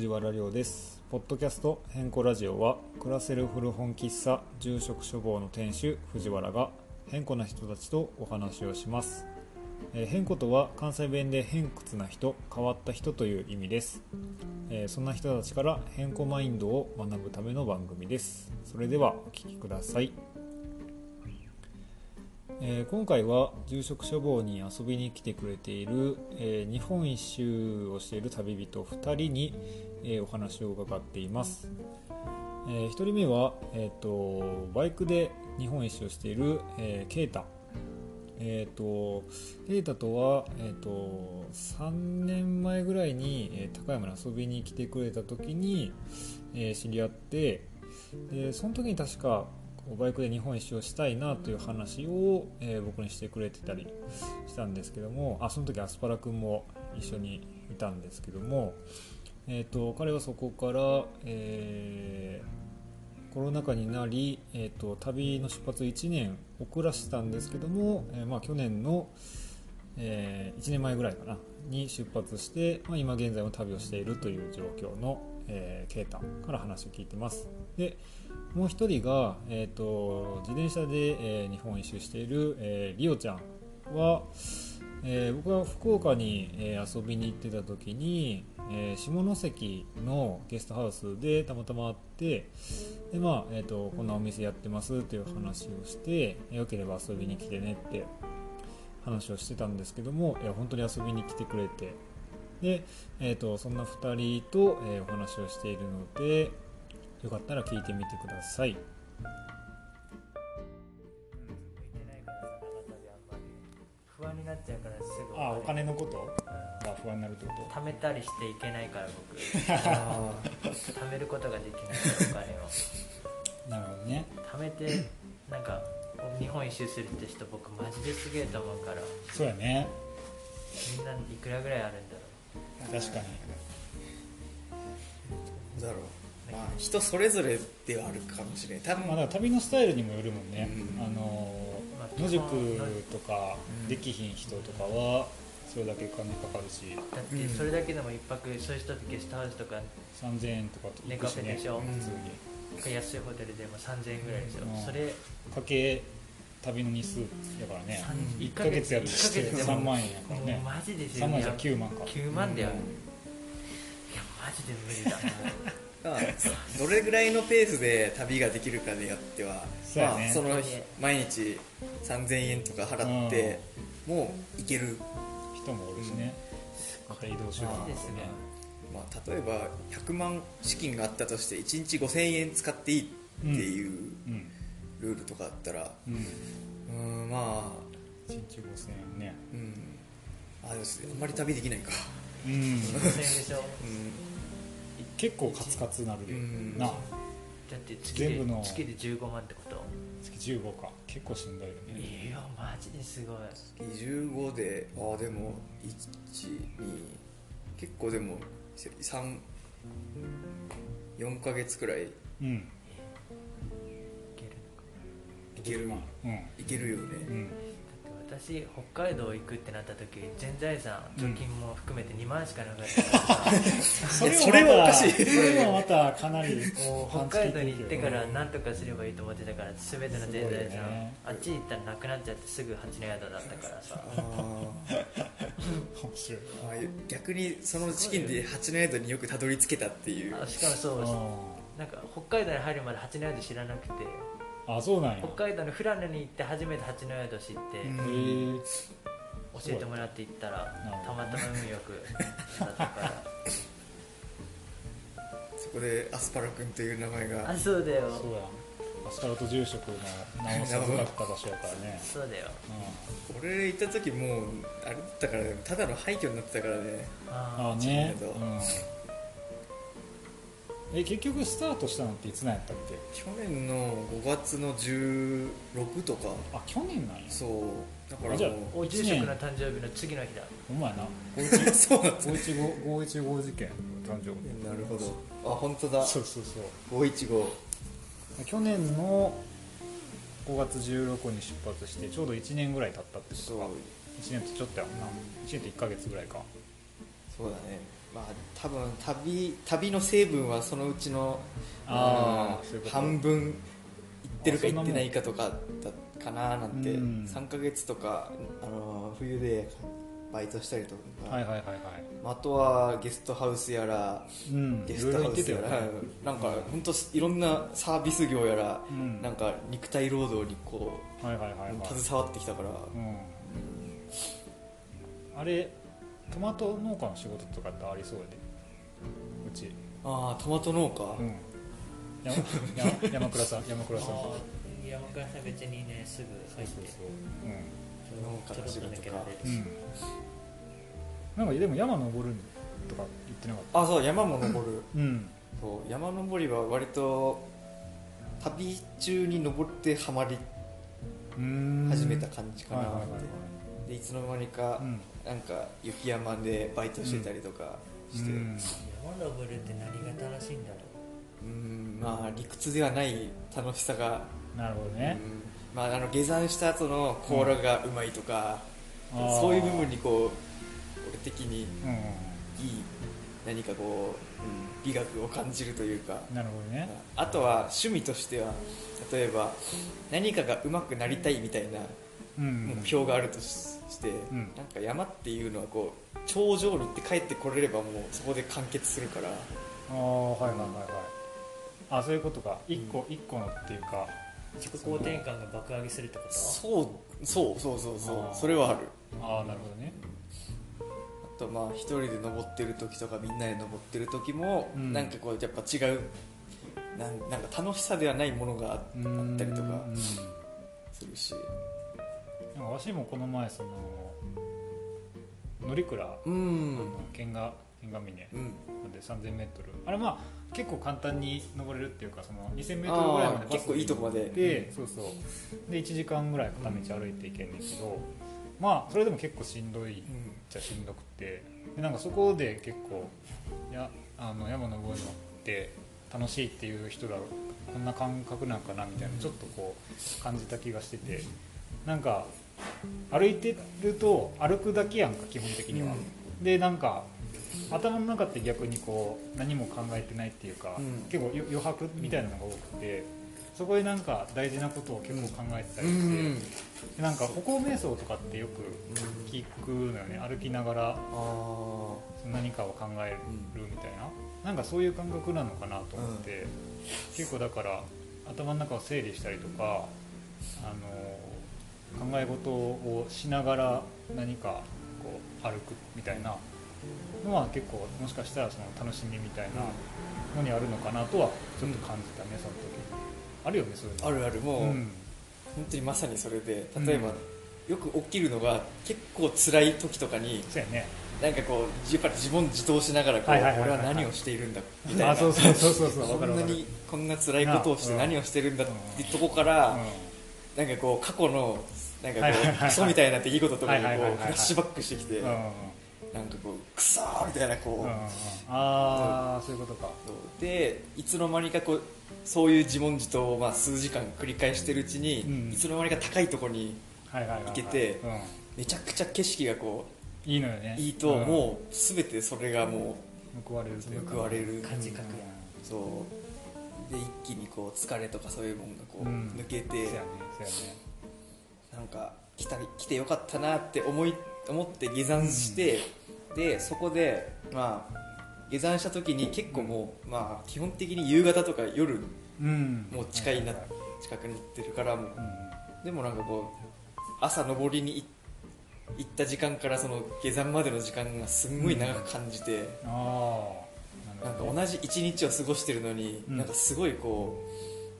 藤原亮です。ポッドキャスト変更ラジオは暮らせる古本喫茶住職処方の店主藤原が変更な人たちとお話をします、えー変更とは関西弁で偏屈な人変わった人という意味です、えーそんな人たちから変更マインドを学ぶための番組です。それではお聞きください。えー今回は住職処方に遊びに来てくれている、えー日本一周をしている旅人2人に、えーお話を伺っています、え1人目は、えー、とバイクで日本一周をしている、えー、ケイタ。えー、とケイタとは、えー、と3年前ぐらいに、えー高山に遊びに来てくれた時に、えー知り合ってでその時に確かバイクで日本一周をしたいなという話を、えー僕にしてくれてたりしたんですけどもあその時アスパラ君も一緒にいたんですけども、えー、と彼はそこから、えーコロナ禍になり、えー、と旅の出発1年遅らせたんですけども、えーまあ、去年の、え1年前ぐらいかなに出発して、まあ、今現在も旅をしているという状況の、えー、ケイタから話を聞いてます。でもう一人が、えー、と自転車で、えー日本一周している、えーリオちゃんは、えー僕は福岡に、え遊びに行ってた時に、え下関のゲストハウスでたまたま会ってで、まあえー、とこんなお店やってますっていう話をしてよければ遊びに来てねって話をしてたんですけども、え本当に遊びに来てくれて。で、えー、とそんな2人と、えお話をしているのでよかったら聞いてみてください。不安になっちゃうからすぐあお金のことが不安になるってこと貯めたりしていけないから僕あ貯めることができないからお金をなるほどね貯めてなん。か日本一周するって人僕マジですげえと思うからそうやねみん。ないくらぐらいあるん。だろう確かにだろうまあ人それぞれではあるかもしれない。多分まあ、だから旅のスタイルにもよるもんね、うん。あのまあ野宿とかうん。できひん人とかはそれだけ金かかるし。うだってそれだけでも一泊そういう人ってゲストハウスとか3000円とかとネ行くしね。カフェでしょ、うん。普通に。安いホテルでも3000円ぐらいですよ、うん。それかけ旅の日数やからね。1 1ヶ月やとして。一ヶ月で3も万円やからね。マジですよ3万じゃ9万か。9万だよ、うん。いやマジで無理だまあどれぐらいのペースで旅ができるかによってはそまあ、その日毎日3000円とか払って、もう行ける、人もおるしね、また移動手段ですね。まあ、例えば100万資金があったとして1日5000円使っていいっていううん。ルールとかあったらうん。うんまあ1日5000円ね。うん。あですあんまり旅できないか。うん。5000円でしょ。うん結構カツカツなるな。だって月で全部の。月で15万ってこと。月15か。結構しんどいよね。いやマジですごい。15でああでも12結構でも34ヶ月くらい。うん。いけるのかいける。いけるよね。うん私北海道行くってなった時全財産貯金も含めて2万しかなかった。それそれはおかしい。それはまたかなりもう。北海道に行ってから何とかすればいいと思ってたから全ての全財すごい産、ね。あっち行ったらなくなっちゃってすぐ八の宿だったからさ。あー。面白い。あ逆にその資金で八の宿によくたどり着けたっていう。あしかもそう。なんか北海道に入るまで八の宿知らなくてああそうなんや。北海道の富良野に行って初めて八の宿知って、教えてもらって行ったらたまたま運よくだったから。そこでアスパラ君という名前が。あそうだよ。そうや。アスパラと住職の名を授かった場所やからね。そうだよ。う俺行った時もうあれだったからねただの廃墟になってたからね。んああね。うんえ結局スタートしたのっていつなんやったっけ？去年の5月の16とか。あ去年なんや。そう。だからあじゃあもお住職の誕生日の次の日だ。ほんまやなう そうなんです515 515事件誕生日なるほど。あ本当だ。そうそうそう。515去年の5月16に出発してちょうど1年ぐらい経ったってことそう。か1年とちょっとやもんな。1年と1ヶ月ぐらいか。そうだねまあ多分旅旅の成分はそのうちのうんあういう半分行ってるか行ってないかとかだかななんて、うん。3ヶ月とかあの冬でバイトしたりとか、はいはいはいはい。あとはゲストハウスやらうんゲストハウスたよね。やらなんか本当いろんなサービス業やら、うん。なんか肉体労働にこはいはいはういはい。携わってきたから、うん。あれトマト農家の仕事とかってありそうやで。うち。ああトマト農家、うん。山山山倉さん山倉さん。山倉さん別にねすぐ入って。そうそう農家の仕事か。うん、うん、なんかでも山登るとか言ってなかった？あそう山も登る。うん。そう山登りは割と旅中に登ってハマり始めた感じかな、はいはいはいはい。でいつの間にか、うんなんか雪山でバイトしてたりとかして、ううん。山登るって何が楽しいんだろんまあ理屈ではない楽しさが、なるほどうん。ね、まあ、あの下山した後の甲羅がうまいとか、あー。そういう部分にこう俺的にうんいい何かこう、うん、美学を感じるというか。うんなるほどね。あとは趣味としては例えば何かが上手くなりたいみたいなうん目標があるとしして、ん。なんか山っていうのはこう頂上に行って帰ってこれればもうそこで完結するから。ああはいはいはいはい。あそういうことか。一個一個のっていうか。う自己肯定感が爆上げするってこと？そうそうそうそうそう。それはある。ああなるほどね。あとまあ一人で登ってる時とかみんなで登ってる時も、うん。なんかこうやっぱ違うなんなんか楽しさではないものがああったりとかうん。するし。なんかわしもこの前その乗鞍、うあんの剣が剣が峰うん。で 3000m あれまあ結構簡単に登れるっていうかその 2000m ぐらいまで結構いいとこまで。で、そうそう。で1時間ぐらい片道歩いていけんねんけどまあそれでも結構しんどいっちゃしんどくて。でなんかそこで結構やあの山登るのって楽しいっていう人らこんな感覚なんかなみたいなちょっとこう感じた気がしてて。なんか歩いてると歩くだけやんか基本的には、でなんか頭の中って逆にこう何も考えてないっていうか、うん。結構よ余白みたいなのが多くてそこでなんか大事なことを結構考えてたうりして、んでなんか歩行瞑想とかってよく聞くのよね。歩きながらあ何かを考えるみたいな、なんかそういう感覚なのかなと思って、結構だから頭の中を整理したりとかあの考え事をしながら何かこう歩くみたいなのは結構もしかしたらその楽しみみたいなのにあるのかなとはちょっと感じたね、その時。あるよねそういうのあるある。もう、うん。本当にまさにそれで例えば、うんよく起きるのが結構辛い時とかにそうやね。なんかこうやっぱり自問自答しながらこう俺は何をしているんだみたいな。あそうそうそうそうそうこんなにこんな辛いことをしてな何をしてるんだっていうとこから、なんかこう過去のなんかこうクソみたいな出来事とかにこうフラッシュバックしてきてなんかこうクソーみたいなこう、ああそういうことか。でいつの間にかこうそういう自問自答をまあ数時間繰り返してるうちに、うんいつの間にか高いところに行けてうんめちゃくちゃ景色がこいいのよね。ういいと、うんもう全てそれがも報われる報われる。感じそう。で一気にこう疲れとかそういうものがこううん。抜けて、そうやね。なんか来た来てよかったなって思い思って下山して、でそこでまあ下山した時に結構もう、まあ、基本的に夕方とか夜うん。もう近いな近くに行ってるからもう。はいうん。でもなんかこう朝登りに行行った時間からその下山までの時間がすんごい長く感じて、ああなんか同じ一日を過ごしてるのに、うん。なんかすごいこう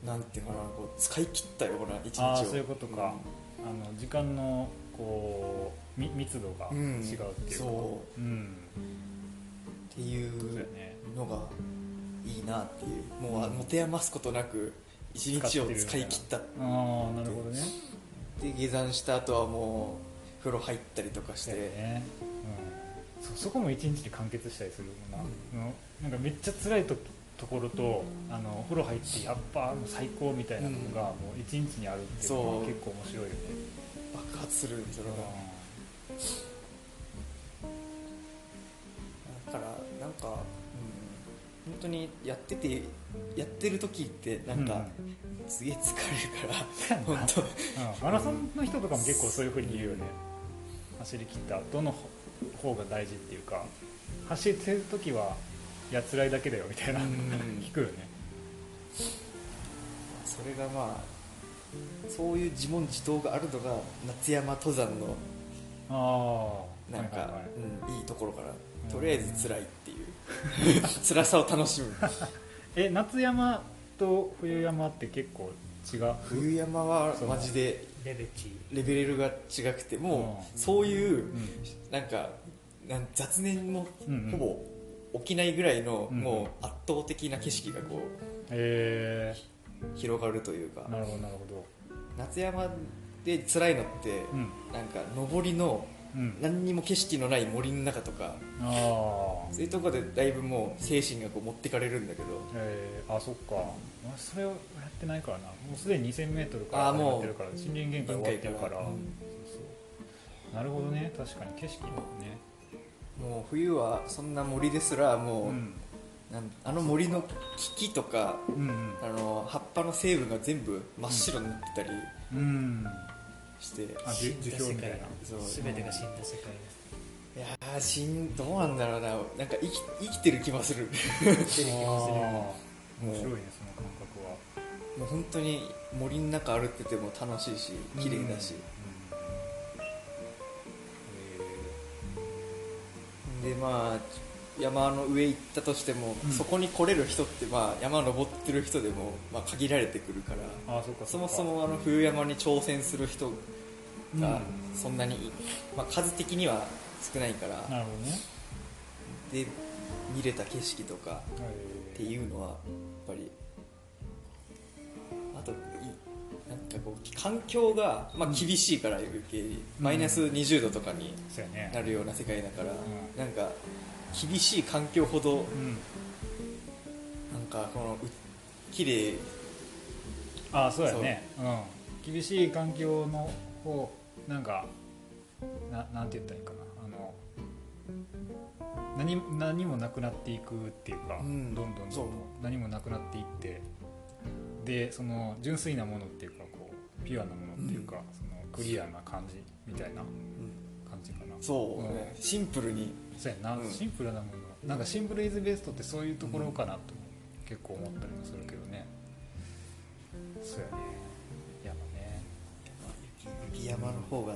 なんていうかなこう使い切ったような一日を。ああそういうことか、あの時間のこうみ密度が違うっていうか、うんそう。ん。っていうのがいいなっていう。もう、うん持て余すことなく一日を使い切った。ああなるほどね。で下山した後はもう風呂入ったりとかして、ね、うん、そそこも一日で完結したりするもんな、のなんかめっちゃ辛いとところとあのお風呂入ってやっぱ最高みたいなのがもう一日にあるっていうのそう。が結構面白いよね。爆発するそれがだからなんか、うん、本当にやっててやってる時ってなんか、すげえ疲れるから本当。うん。マラソンの人とかも結構そういうふうに言うよね。走り切ったどの方が大事っていうか走ってる時はやつらいだけだよみたいな。うん。聞くよね。それがまあそういう自問自答があるのが夏山登山のああなんか、はいはいはい。うん、いいところかなうん。とりあえず辛いっていう。辛さを楽しむ。え夏山と冬山って結構違う？冬山はマジでレベチ。レベルが違くてもううん。そういううん。なんかなん雑念もうんうん。ほぼ起きないぐらいのうん。もう圧倒的な景色がこえう広がるというか。ー、なるほどなるほど。夏山で辛いのってうん。なんか登りのうん。何にも景色のない森の中とかそういうところでだいぶもう精神がこう持ってかれるんだけど。えー、あそっか。俺それをやってないからな。もうすでに 2000m からあーもう始まってるから森林限界終わってるから。限界から。そうそう。なるほどね。確かに景色もねもう冬はそんな森ですらもう、うん。あの森の木とかうんあの葉っぱの成分が全部真っ白になってたりうん。うんして、あ樹樹氷みたいな。そう。全てが死んだ世界いやーしんどうなんだろうな。なんか生き生きてる気もする。あー面白いねもうその感覚は。もう本当に森の中歩ってても楽しいし綺麗だし、でまあ山の上行ったとしても、うん。そこに来れる人ってまあ山登ってる人でも、まあ、限られてくるからあーそっかそもそもあの冬山に挑戦する人うん。がそんなに、まあ、数的には少ないからなるほどね。で見れた景色とかえっていうのはやっぱりこう環境が、まあ、厳しいから余計に。マイナス20度とかになるような世界だから、ん。なんか厳しい環境ほどうん。なんかこのう綺麗。ああそうやね。う。ん。厳しい環境の方なんかななんて言ったらいいかな。あの何何もなくなっていくっていうか、うん。どんどんどんどん何もなくなっていって。でその純粋なものっていうかピュアなものっていうか、そのクリアな感じみたいな感じかな。そうね、シンプルに。そうやな、うん。シンプルなもの。なんかシンプルイズベストってそういうところかなと結構思ったりもするけどね。そうやね。山ね。雪山の方が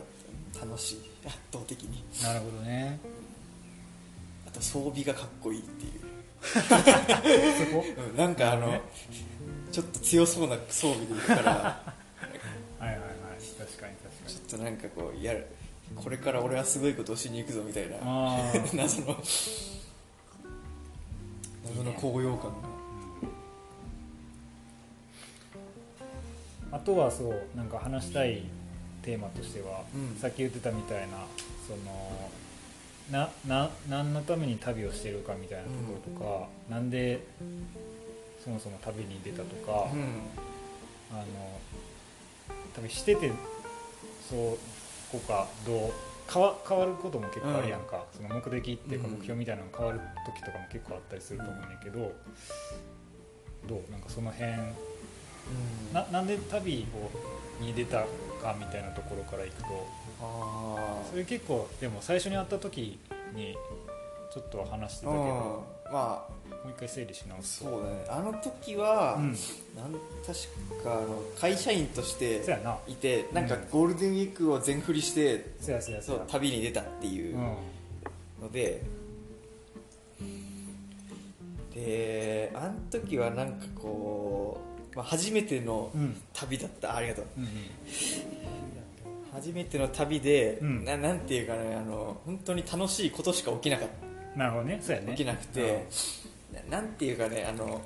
楽しい。圧倒的に。なるほどね。あと装備がかっこいいっていう、そこ？うん。なんかあの、ね。ちょっと強そうな装備でいくからはいはいはい。確かに確かに。ちょっとなんかこうやるこれから俺はすごいことをしに行くぞみたいな。謎の。謎の高揚感が。あとはそうなんか話したいテーマとしては、うん。さっき言ってたみたいなそのなな何のために旅をしてるかみたいなところとか、なんでそもそも旅に出たとか、うん。あの旅しててそうこうかどう変わ変わることも結構あるやんか、その目的っていうかうん目標みたいなのが変わる時とかも結構あったりすると思うんだけど、どう？なんかその辺ななんで旅をに出たかみたいなところからいくとあそれ結構でも最初に会った時にちょっとは話してあたけど、うんまあ。もう一回整理し直す。そうだね。あの時は、うん。なん確かあの会社員としていてなんかうんゴールデンウィークを全振りして、そう旅に出たっていううん。ので、であの時はなんかこう、まあ、初めてのうん。旅だった。ありがとう。うんうん。初めての旅で、うん。ななんていうかねあの本当に楽しいことしか起きなかったなるほどね。そうやね。起きなくて、ななんていうかねあの、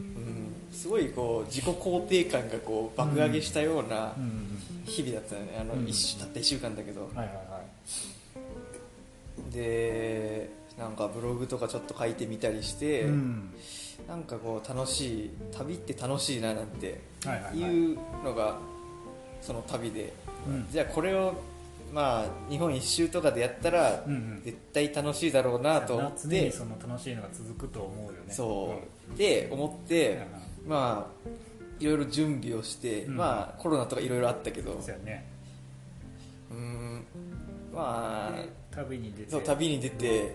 うん、すごいこう自己肯定感がこう爆上げしたようなうん。うん日々だったよね。あの、うん。一週たった1週間だけど。うんはいはいはい。でなんかブログとかちょっと書いてみたりして、うん。なんかこう楽しい旅って楽しいななんてはいはいはい。いうのがその旅で、うん。じゃあこれをまあ日本一周とかでやったらうんうん。絶対楽しいだろうなと思っ常てにその楽しいのが続くと思うよね。そう。で思ってまあいろいろ準備をしてうん。まあコロナとかいろいろあったけど。うんそうやね。うーん。まあで旅に出て。そう旅に出て。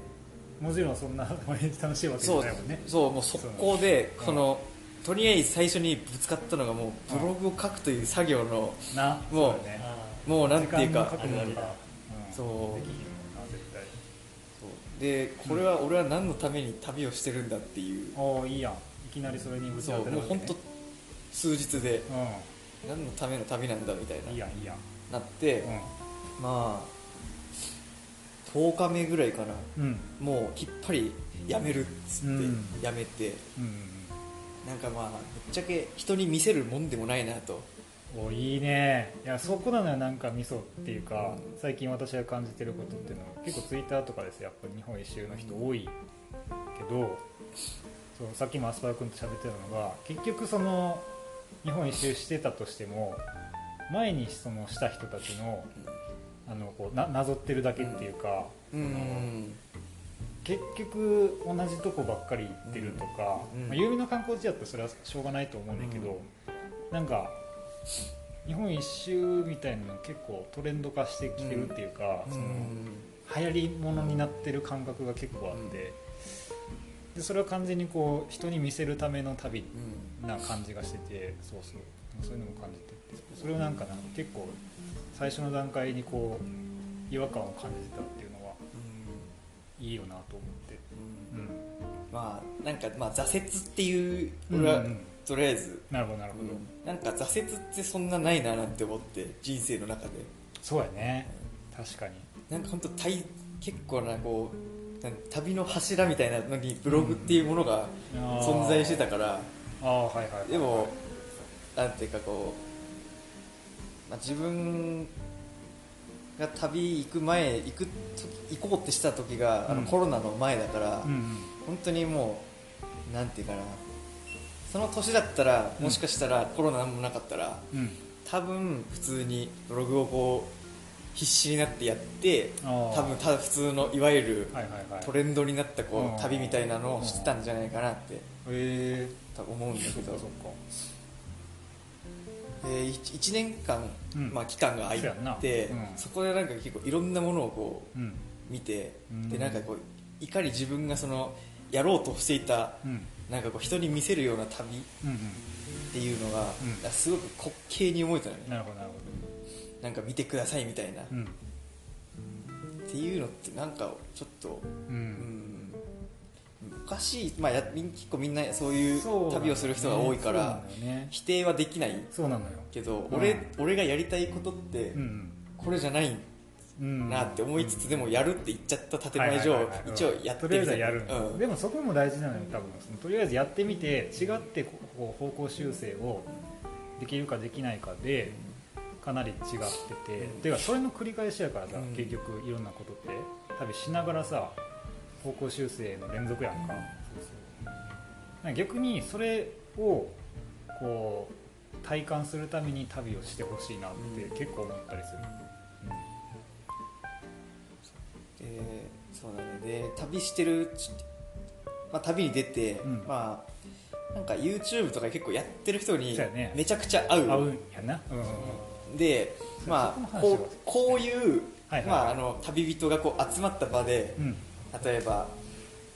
もちろんそんな毎日楽しいわけじそう。ゃないもんね。そうもう速攻でそうそのとりあえず最初にぶつかったのがもうブログを書くという作業のなもうそだねもうなんていうかう。ん。そう。でこれは俺は何のために旅をしてるんだっていう。おおいいやん。いきなりそれにぶちそう当たるわけね。もう本当数日でう何のための旅なんだみたいんいいなやんいいやん。なってうまあ10日目ぐらいかな。うん。うんもうきっぱりやめるっつってうん。やめて。うん。なんかまあぶっちゃけ人に見せるもんでもないなとおいいね。いやそこなのよなんか味噌っていうか最近私が感じてることっていうのは結構ツイッターとかですやっぱり日本一周の人多いけどそうさっきもアスパラ君と喋ってたのが結局その日本一周してたとしても前にそのした人たちのあのこうななぞってるだけっていうか、うん。結局同じとこばっかり行ってるとか、うん。まあ、有名な観光地だったらそれはしょうがないと思うんだけど、なんか日本一周みたいなの結構トレンド化してきてるっていうか、うん。その流行りものになってる感覚が結構あって、でそれは完全にこう人に見せるための旅うんな感じがしててそうそう。そういうのも感じてて。それをなんかな結構最初の段階にこう違和感を感じてたっていうのはいいよなと思って。うん。うん。まあなんかまあ挫折っていう俺はうんうんとりあえず。なるほどなるほど、なんか挫折ってそんなないななんて思って人生の中で。そうやね。確かに。なんか本当大結構なこう旅の柱みたいなのにブログっていうものが存在してたから、ああはいはいはい。でもなんていうかこう、まあ、自分が旅行く前行くと行こうってした時があのうん。コロナの前だから、うんうん。本当にもうなんていうかなその年だったらもしかしたらコロナもなかったらうん。多分普通にブログをこう必死になってやって多分ただ普通のいわゆるトレンドになったこう旅みたいなのをしてたんじゃないかなってへ多分思うんだえけど。そっかそっか。で 1, 年間、うん。まあ、期間が空いそうやんそこでなんか結構いろんなものをこうん。う見てうん。でなんかこういかに自分がそのやろうとしていたうんなんかこう人に見せるような旅っていうのが、うんすごく滑稽に思えたのねなるほどなるほなんか見てくださいみたいな、どうん。っていうのってなんかちょっとううん。んおかしい、まあ、や結構みんなそういう旅をする人が多いから、ね。否定はできないそうなのよ。けど、うん。俺俺がやりたいことってうんこれじゃないうんなって思いつつ、でもやるって言っちゃった建前上、一応やってみたうん。でもそこも大事なのよ多分。とりあえずやってみて違ってこうこう方向修正をできるかできないかでかなり違ってて、うんてかそれの繰り返しやからさ、うん。結局いろんなことって。旅しながらさ方向修正の連続やんか,、そうんか逆にそれをこう体感するために旅をしてほしいなってうん結構思ったりする、そうだねで旅してるち、まあ、旅に出て、うん。まあなんか YouTube とか結構やってる人にめちゃくちゃ合う。合うんやな。うん。でまあそこうこういう、はいはい。まあ、あの旅人がこう集まった場でうん。例えば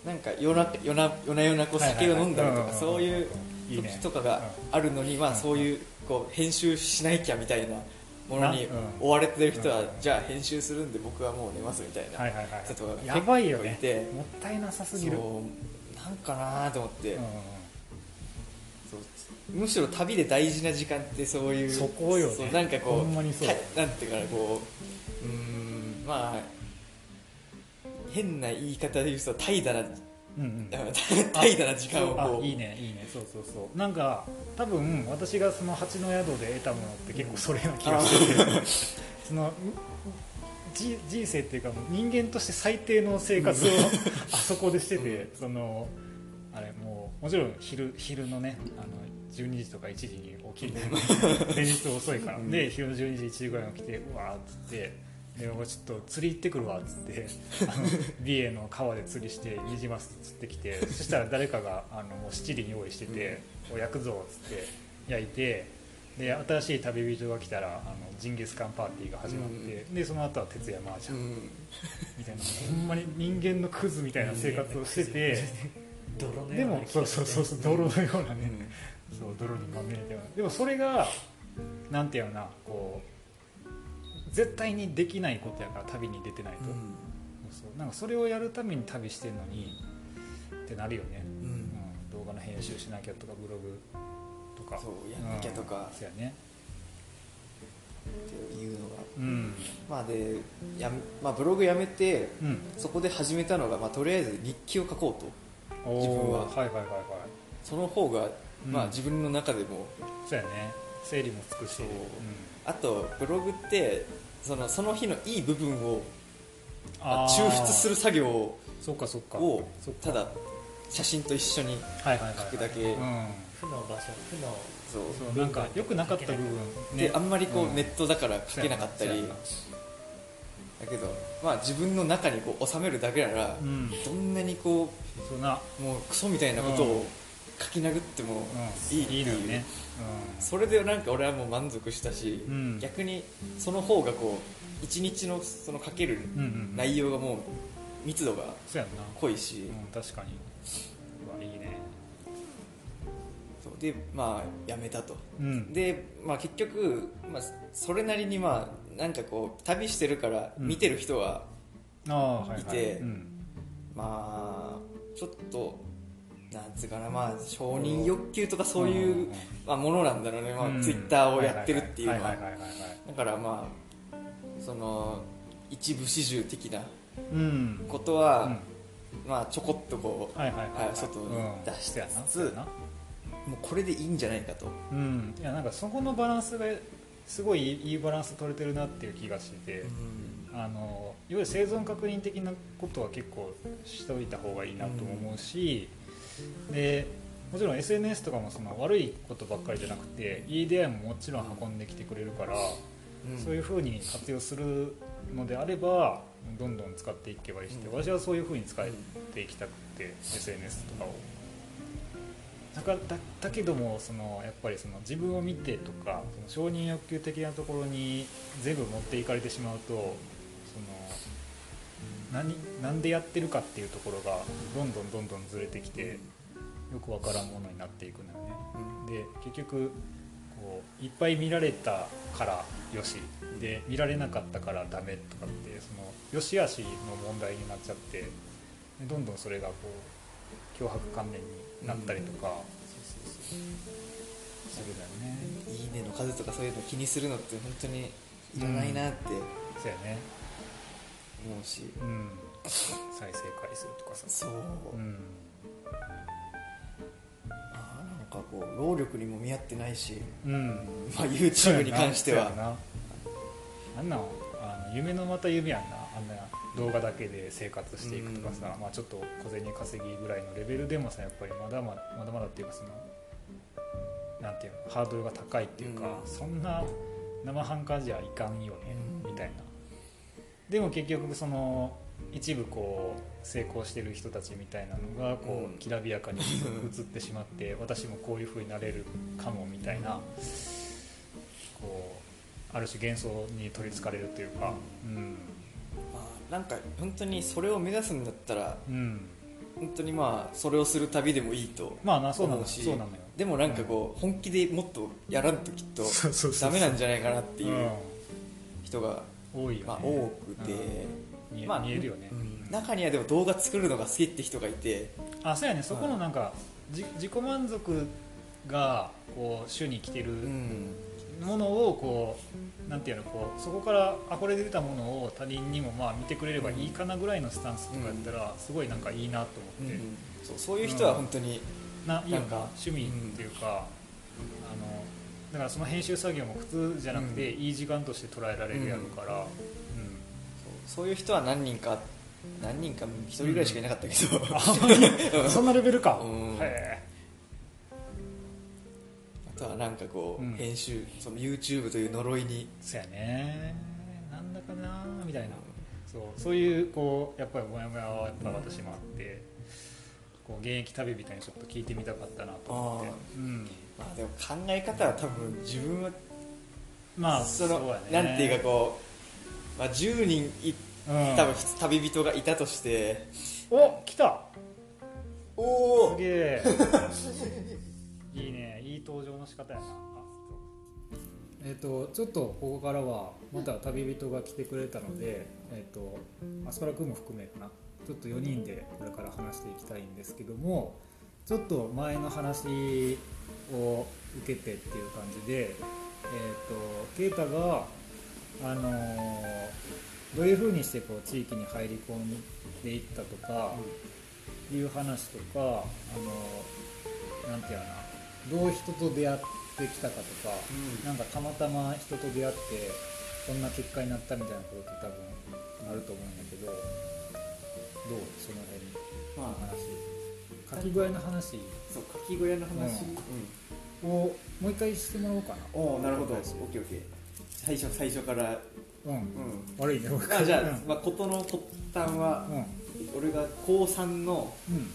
なんか夜な夜な夜な夜なこう酒を飲んだりとかはいはいはいそういういいね。時とかがあるのに、まあ、うん。そういうこう編集しなきゃみたいなものに追われてる人は、うん。じゃあ編集するんで僕はもう寝ますみたいな、はいはいはい。人とかやばいよね。もったいなさすぎる。なんかなと思って、むしろ旅で大事な時間ってそういうそこよね。なんかこうほんまにそう。たなんていうかなこううーんまあ変な言い方で言うと怠惰なんうんうん。怠惰な時間をいいねいいね。そうそうそう。なんか多分私がその蜂の宿で得たものって結構それな気がして。て そのじ人生っていうか人間として最低の生活を あそこでしてて、そのあれもうもちろん昼昼のねあの12時とか1時に起きる。前日遅いから、で昼の12時1時ぐらいに起きてうわーっつってで俺ちょっと釣り行ってくるわっつってあの 美瑛の川で釣りしてニジマス釣ってきてそしたら誰かがあのもう七輪用意してて「お焼くぞ」っつって焼いてで新しい旅人が来たらあのジンギスカンパーティーが始まって、でその後は徹夜麻雀。うん。みたいな、ほんまに人間のクズみたいな生活をしてて 泥のでもそうそうそうそう泥のようなね、うん。そう泥にまみれてるでもそれがなんていうのかなこう絶対にできないことやから旅に出てないと、そう。なんかそれをやるために旅してるのにってなるよね、うん。うん。動画の編集しなきゃとかブログとか。そうやんなきゃとか。うん。そうやね。っていうのが。うん。まあでやめ、まあ、ブログやめてうん。そこで始めたのが、まあ、とりあえず日記を書こうと。自分は。はいはいはいはい。その方が、まあ、うん自分の中でも。そうやね。整理もつくし。そう。あとブログってそのその日のいい部分を抽出する作業をそっかそっか。ただ写真と一緒に書くだけ。うん。負の場所負のそう。そうなんか良くなかった部分であんまりこう、うん。ネットだから書けなかったり。だけどまあ自分の中にこう収めるだけなら、うん。どんなにこそうな。うもうクソみたいなことうん。を書き殴ってもうん。いいっていう,、いいのよねそれでなんか俺はもう満足したし、うん。逆にその方がこう一日のその書ける内容がもう密度が濃いし、うん確かに。うわいいね。でまあやめたと。うん。で、まあ、結局、まあ、それなりにまあなんかこう旅してるからうん。見てる人は、ああはいてうん。まあちょっとなんつうかなまあ承認欲求とかそういう、まあ、ものなんだろうね、まあ、ツイッターをやってるっていうのは。だからまあその一部始終的なうん。ことは、うん。まあちょこっとこう、はい外に出しつつもうこれでいいんじゃないかと、うん。いやなんかそこのバランスがすごいいいバランス取れてるなっていう気がして。て、あのいわゆる生存確認的なことは結構しておいた方がいいなと思うし、でもちろん SNS とかもその悪いことばっかりじゃなくていい出会いももちろん運んできてくれるから、うんそういうふうに活用するのであればどんどん使っていけばいいし、うん私はそういうふうに使っていきたくて SNS とかを。だからだだけどもそのやっぱりその自分を見てとかその承認欲求的なところに全部持っていかれてしまうと何なんでやってるかっていうところがどんどんどんどんずれてきてよくわからんものになっていくのよね。うん。で結局こういっぱい見られたからよし。で見られなかったからダメとかってそのよしあしの問題になっちゃってでどんどんそれがこう脅迫観念になったりとか、そうそうそう。するだよね。いいねの数とかそういうの気にするのって本当にいらないなって。そうやね思うし、うん。再生回数とかさ。そう、うん。あーなんかこう労力にも見合ってないし、うん。まあ、YouTube に関しては。な。あんなん？あの夢のまた夢やんな。あんな動画だけで生活していくとかさ、うん。まあ、ちょっと小銭稼ぎぐらいのレベルでもさやっぱりまだまだまだまだっていうかそのなんていうのハードルが高いっていうか、うん。そんな生半可じゃいかんよね、うん。みたいなでも結局その一部こう成功してる人たちみたいなのがこうきらびやかに映ってしまって私もこういう風になれるかもみたいなこうある種幻想に取りつかれるというかうん。まあ、なんか本当にそれを目指すんだったらうん。本当にまあそれをする旅でもいいとまあなそうなの思うしそうなのよ。でもなんかこう本気でもっとやらんときっとダメなんじゃないかなっていうう人が、ん多いよね、まあ、多くて、見えまあ見えるよね、うん。中にはでも動画作るのが好きって人がいて。あそうやね。そこのなんか、じ自己満足がこう主に来てるうん。ものをこうなんていうのこうそこからあこれで出たものを他人にもまあ見てくれればいいかなぐらいのスタンスとかやったらすごいなんかいいなと思って、そうそういう人は本当に、ななんか趣味っていうか、あのだからその編集作業も普通じゃなくて、ういい時間として捉えられるやろから、うん。そう。そういう人は何人か何人か一人ぐらいしかいなかったけど、そんなレベルか、うん。へあとはなんかこう、うん。編集その YouTube という呪いに。えそやね。なんだかなみたいな。そう。そういうこうやっぱりモヤモヤはやっぱ私もあってこう現役旅人にちょっと聞いてみたかったなと思って。あうん。まあでも考え方は多分自分はまあそのうやね。なんていうかこう、まあ、10人いうん。多分旅人がいたとして。お来た。おすげえ。いいね。いい登場の仕方やな。えっ、とちょっとここからはまた旅人が来てくれたので、えっ、とアスパラ君も含めかなちょっと4人でこれから話していきたいんですけどもちょっと前の話を受けてっていう感じでえっ、と啓太があのーどういうふうにしてこう地域に入り込んでいったとか、いう話とかあのなんていうかなどう人と出会ってきたかとか、なんかたまたま人と出会ってこんな結果になったみたいなことって多分あると思うんだけどどうその辺のまあ話かき小屋の話。そうかき小屋の話、うん。をもう一回してもらおうかな。おおなるほど。オッ話ケーオッケー。最初最初から。うん、うん。悪いね僕。あじゃあ、うん。まあ、事の発端は、うん。俺が高3の、うん。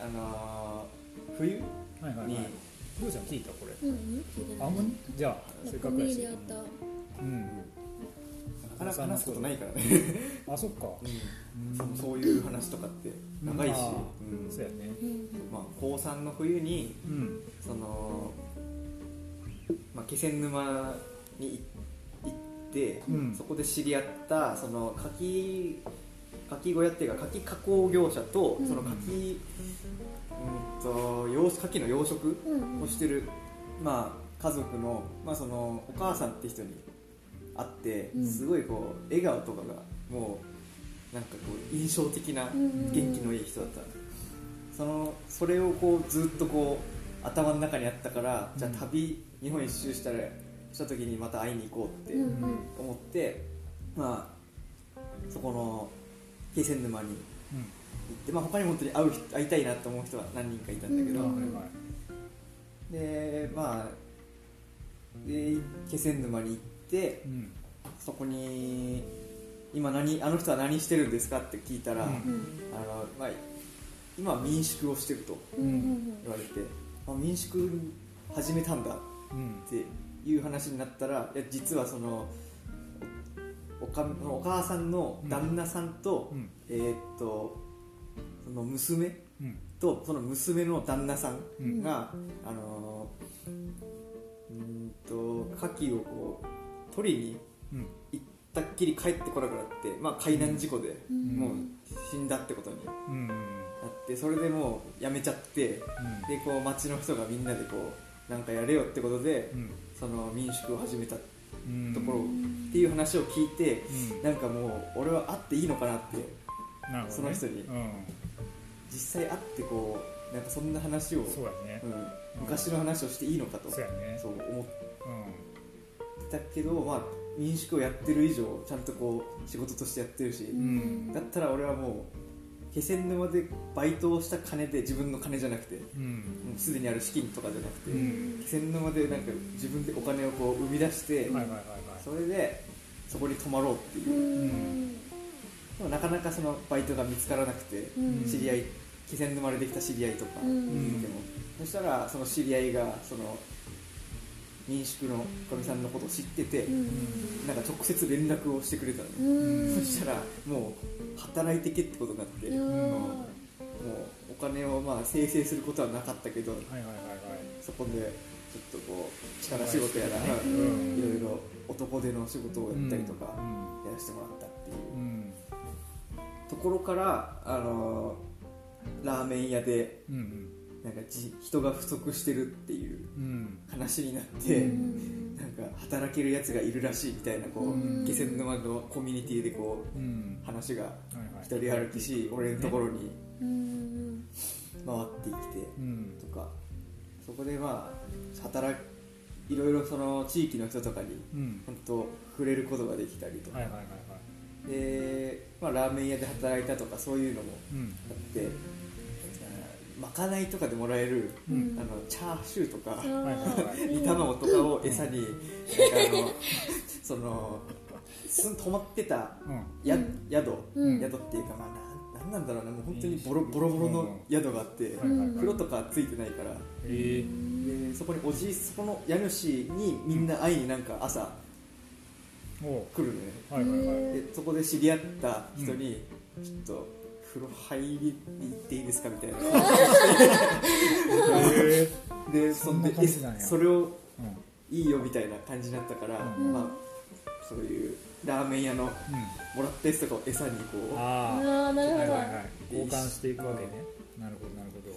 あのー冬に、はいはいはい。どうちゃん聞いたこれ。うんあんまりじゃあせっかくやし。うん。なかなか話すことないからね、あそっか。うんそうそういう話とかって長いし、うん。そうやね。うんまあ、高3の冬にうん。その、まあ、気仙沼に行って、うん。そこで知り合ったその柿柿小屋っていうか柿加工業者と、うん。その柿、うん、と養牡蠣の養殖うん。をしてる、まあ、家族の,、まあそのお母さんって人に会って、うん。すごいこう笑顔とかがもうなんかこう印象的なうん元気のいい人だった、そのそれをこうずっとこう頭の中にあったから、じゃあ旅日本一周したらした時にまた会いに行こうって思って、まあそこの気仙沼に行って、まあ、他にも本当に会う人会いたいなと思う人は何人かいたんだけど、でまあで気仙沼に行ってうん。そこに今何あの人は何してるんですかって聞いたら、うん。あのまあ、今は民宿をしてるとうん。うん言われて、あ民宿始めたんだうんっていう話になったらいや実はそのおおかお母さんの旦那さんと、うん。えーっとその娘うん。とその娘の旦那さんうん。が、あのーうーんと牡蠣をこう取りにうん。行ったっきり帰ってこなくなって、まあ、海難事故でうん。もう死んだってことにうん。なってそれでもうやめちゃってでこう町の人がみんなでこうなんかやれよってことでうん。その民宿を始めたうんところ。っていう話を聞いてうん。なんかもう俺は会っていいのかなってその人に。うん。実際会ってこうなんかそんな話を、昔の話をしていいのかとそう思っうん。たけど、まあ、民宿をやってる以上ちゃんとこう仕事としてやってるし、うん。だったら俺はもう気仙沼でバイトをした金で自分の金じゃなくてうん。もうすでにある資金とかじゃなくて、うん。気仙沼でなんか自分でお金をこう生み出して、それでそこに泊まろうっていう。う、ん。でもなかなかそのバイトが見つからなくて、うん。知り合い気仙沼でできた知り合いとか、うん。でも。そしたらその知り合いがその民宿のかみさんのことを知ってて、うん。なんか直接連絡をしてくれたのね、うん。そしたらもう働いてけってことになって、うん。もうお金をまあ生成することはなかったけどはいはいはい。はいそこでちょっとこう力仕事やら、うん。いろいろ男手の仕事をやったりとかうん。やらせてもらったっていう。うん。ところから、あのラーメン屋でうんなんかじ人が不足してるっていううん。話になって、うん。なんか働けるやつがいるらしいみたいなこう、うん。気仙沼のコミュニティでこううん。話が一人歩きし、俺のところにうん。回ってきてうん。とか。そこでまあ働いろいろその地域の人とかにうん。本当触れることができたりとか、で、まあ、ラーメン屋で働いたとかそういうのもうん。あってまかないとかでもらえる、うん。あのチャーシューとか、煮卵とかを餌に、あの そのすん泊まってたうん。や、うん。宿、うん。宿っていうかまあなんなんなんだろうなもう本当にボロボロボロの宿があって、風呂とかついてないから。え。でそこにおじいそこの家主にみんな会いになんか朝来るのね。はいはいはい。でそこで知り合った人に、ちょっと風呂入りに行っていいですか？みたいな。えー。でそんでそんな感じなんや。えそれをうん。いいよみたいな感じになったから、うん。まあそういうラーメン屋のもうん。らったやつとかを餌にこうああああなるほど、はいはいはい。交換していくわけね。なるほどなるほど。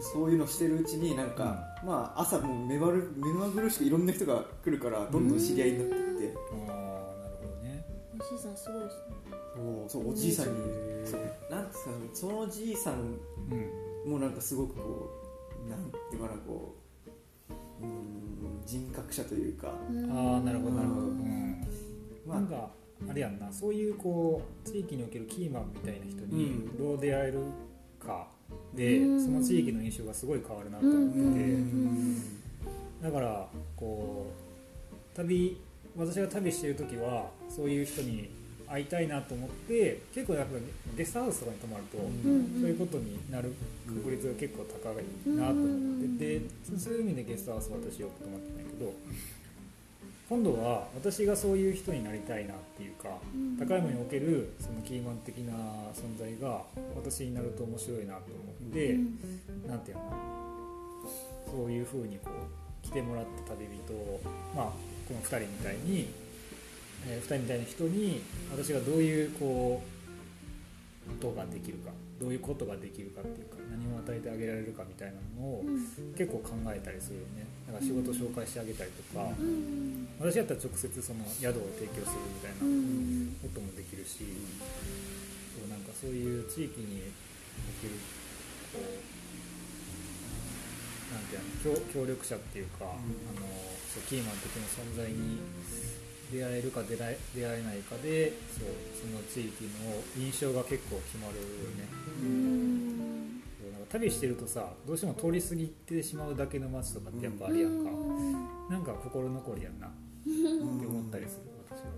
そそういうのしてるうちになんか、まあ朝もう目まる目まぐるしくいろんな人が来るからどんどん知り合いになっていって、ああなるほどね。おじいさんすごいですねそうそうおじいさんに。そうなんつうかそのおじいさんうん。もなんかすごくこうなんていうかなこううーん人格者というか、ああなるほどなるほど、うん。まあなんかあれやんなそういうこう地域におけるキーマンみたいな人にうん。どう出会えるかで、うん。その地域の印象がすごい変わるなと思ってて、うん。だからこう旅私が旅してる時はそういう人に会いたいなと思って結構やっぱりゲストハウスとかに泊まると、うん。そういうことになる確率が結構高いなと思ってて、そういう意味でゲストハウスは私よく泊まってないけど今度は私がそういう人になりたいなっていうか、高山におけるそのキーマン的な存在が私になると面白いなと思って、なんていうの？そういうふうにこう来てもらった旅人を、まあ、この2人みたいに、え2人みたいな人に私がどういうこうことができるかどういうことができるかっていうか何を与えてあげられるかみたいなのを結構考えたりするよね。だから仕事紹介してあげたりとか、私だったら直接その宿を提供するみたいなこともできるし、そうなんかそういう地域におけるこうなんていうの協協力者っていうか、あのそうキーマン的な存在に出会えるか出会えないかでそうその地域の印象が結構決まるよね。なんか旅してるとさどうしても通り過ぎてしまうだけの街とかってやっぱあるやんか、なんか心残りやんな。って思ったりする私は、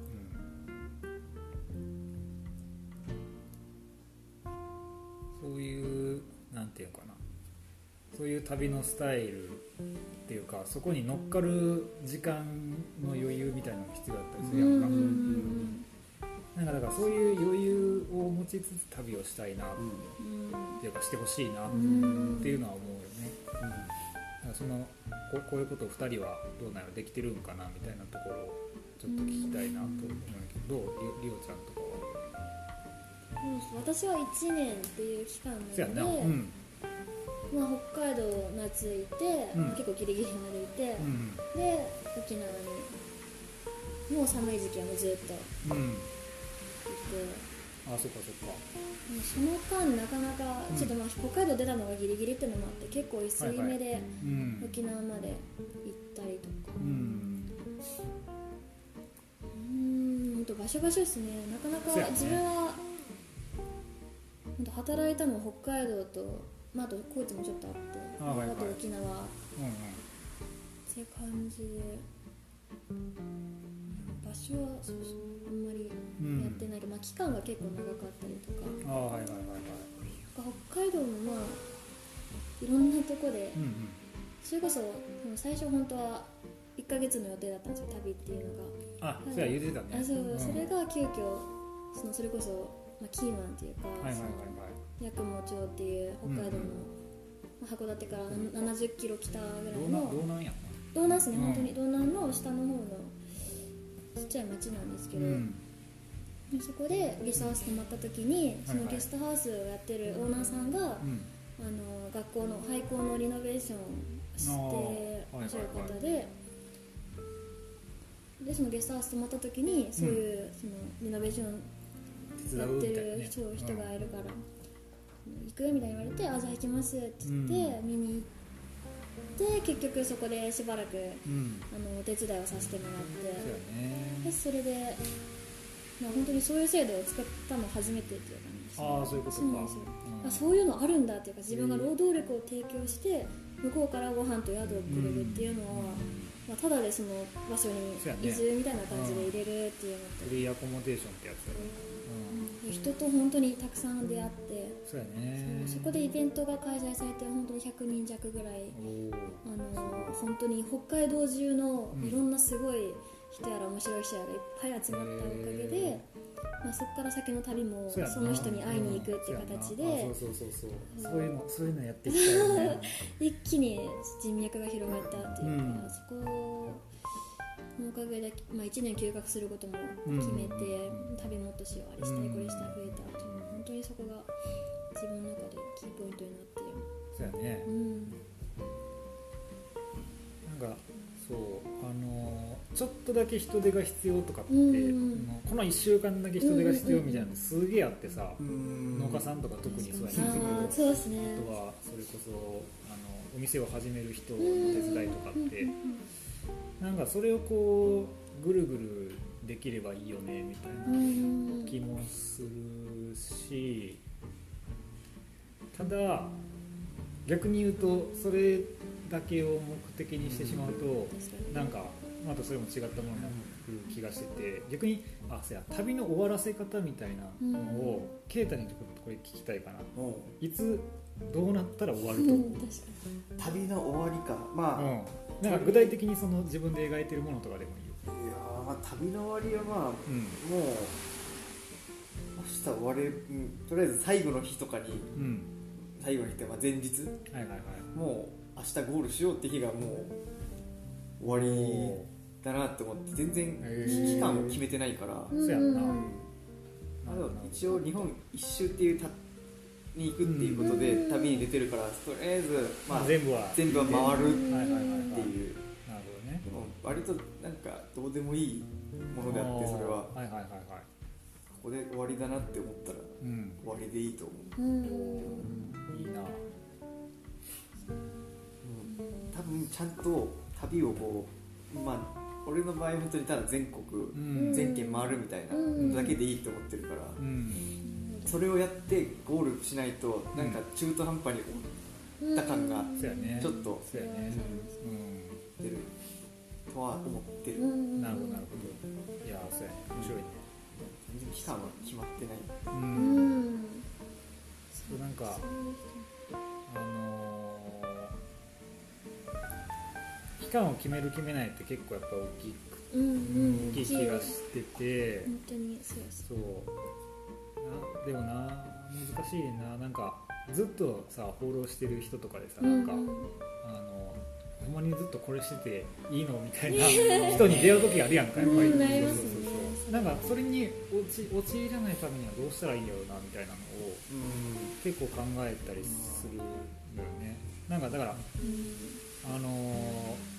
うん、そういうなんていうのかなそういう旅のスタイルっていうかそこに乗っかる時間の余裕みたいなのが必要だったりするやんか、なんかだからそういう余裕を持ちつつ旅をしたいなっていうかしてほしいなっていうのは思うよね、だからそのここういうことを2人はどうなるできてるんかなみたいなところをちょっと聞きたいなと思うんだけどどうりりおちゃんとかは。私は1年っていう期間なので、うんまあ、北海道夏いて、うん。結構ギリギリまでいて、うんで沖縄にもう寒い時期はもうずっというん。て。あそっかそっか。もうその間なかなかちょっとまあ北海道出たのがギリギリっていうのもあって結構急ぎ目でうん。沖縄まで行ったりとか。うん。うーん本当場所場所ですね。なかなそうやね。か自分は本当働いたのは北海道と、まあ、あと高知もちょっとあってあはいはい。と沖縄。っうん。て感じで場所はそうそうあんまりうんやってないけど、まあ、期間が結構長かったりとか。ああはいはいはいはい。北海道もまあいろんなとこでうんそれこそ最初本当は1ヶ月の予定だったんですよ旅っていうのが。あそうや言ってたね。あそう、んそれが急遽そのそれこそ、まあ、キーマンっていうか、はいはいはいはい八雲町っていう北海道の、まあ、函館から70キロ北ぐらいうのどうなんや道南ですね、うん。本当に。道南の下の方のちっちゃい町なんですけど、そこでゲストハウス泊まった時にそのゲストハウスをやってるオーナーさんが、うん。あの学校の廃校のリノベーションをしてらっしゃる方で、でそのゲストハウス泊まった時にそういう、そのリノベーションやってる人,、人がいるから、行くみたいに言われて「あじゃあ行きます」って言って、うん。見に行って結局そこでしばらくうん。あのお手伝いをさせてもらって。そうやね。でそれで、まあ、本当にそういう制度を使ったの初めてっていう感じです、ああそういうことか。そうなんですよ。うん。あそういうのあるんだっていうか自分が労働力を提供して向こうからご飯と宿をくれるっていうのは、まあ、ただでその場所に移住みたいな感じで入れるっていうのフリーアコモデーションってやつやね人と本当にたくさん出会って、そうやね。そこでイベントが開催されて本当に100人弱ぐらいあの本当に北海道中のいろんなすごい人やら面白い人やらいっぱい集まったおかげで、へまあ、そこから先の旅もその人に会いに行くっていう形でそうそうそうそう。そういうのそういうのやっていきたいよね。一気に人脈が広がったっていうか、うん。そこのおかげで、まあ、1年休学することも決めて、うん旅もっとしようあれしたいうん。これしたい増えたっていうのは本当にそこが自分の中でキーポイントになって。そうやね。うん。なんかそうあのーちょっとだけ人手が必要とかって、うんあのこの1週間だけ人手が必要みたいなのすげえあってさ、うん農家さんとか特にそうやね。確かに。あーそうですね。あとはそれこそあのお店を始める人の手伝いとかってなんかそれをこうぐるぐるできればいいよねみたいうん。な気もするしただ逆に言うとそれだけを目的にしてしまうとなんかまたそれも違ったものになる気がしてて逆にあそうや旅の終わらせ方みたいなのを啓太にちょっとこれ聞きたいかな。もいつどうなったら終わると思う？旅の終わりか。まあ、うん、なんか具体的にその自分で描いてるものとかでもいいよ、ーまあ旅の終わりはまあうんもう明日終われ、うんとりあえず最後の日とかにうん、最後の日ってまあ前日はいはいはい。もう明日ゴールしようって日がもう終わりだなって思って全然期間を決めてないから、にそうやんな。うん。あの一応日本一周っていうたに行くっていうことでうん。旅に出てるからとりあえずまあ全部は全部は回る。はいはいはい割となんかどうでもいいものであってそれは。はいはいはいはい。ここで終わりだなって思ったらうん。終わりでいいと思う。うん。いいな。多分ちゃんと旅をこうまあ俺の場合本当にただ全国うん。全県回るみたいなうん。だけでいいと思ってるからうん。それをやってゴールしないとなんか中途半端に終わった感がちょっと出るとは思ってるうん。なるほど。なるほど。いやそう。やね面白いね。全然期間は決まってない。うん。うんそうなんかあのー期間を決める決めないって結構やっぱ大きくうんうん。大きい気がしてて。本当にそうそう。なでもな難しいな。なんかずっとさ放浪してる人とかでさなんか、うん。あのほんまにずっとこれしてていいのみたいな 人に出会う時あるやんかやっぱり、そうそうそうなんかそれに陥陥らないためにはどうしたらいいんやろうなみたいなのを結構考えたりするのよね。なんかだからうん。あのー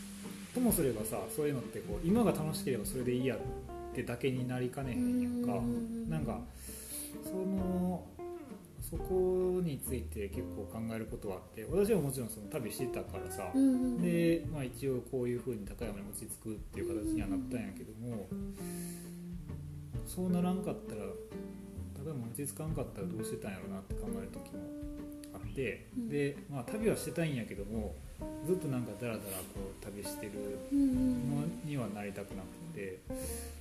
ともすればさそういうのってこう今が楽しければそれでいいやってだけになりかねへんやんか。うん。なんかそのそこについて結構考えることはあって私はもちろんその旅してたからさ、うんうんで、まあ、一応こういうふうに高山に落ち着くっていう形にはなったんやけどもそうならんかったら高山に落ち着かんかったらどうしてたんやろうなって考える時もあって、うん。で、まあ、旅はしてたいんやけどもずっとなんかダラダラこう旅してるうんうんのにはなりたくなくて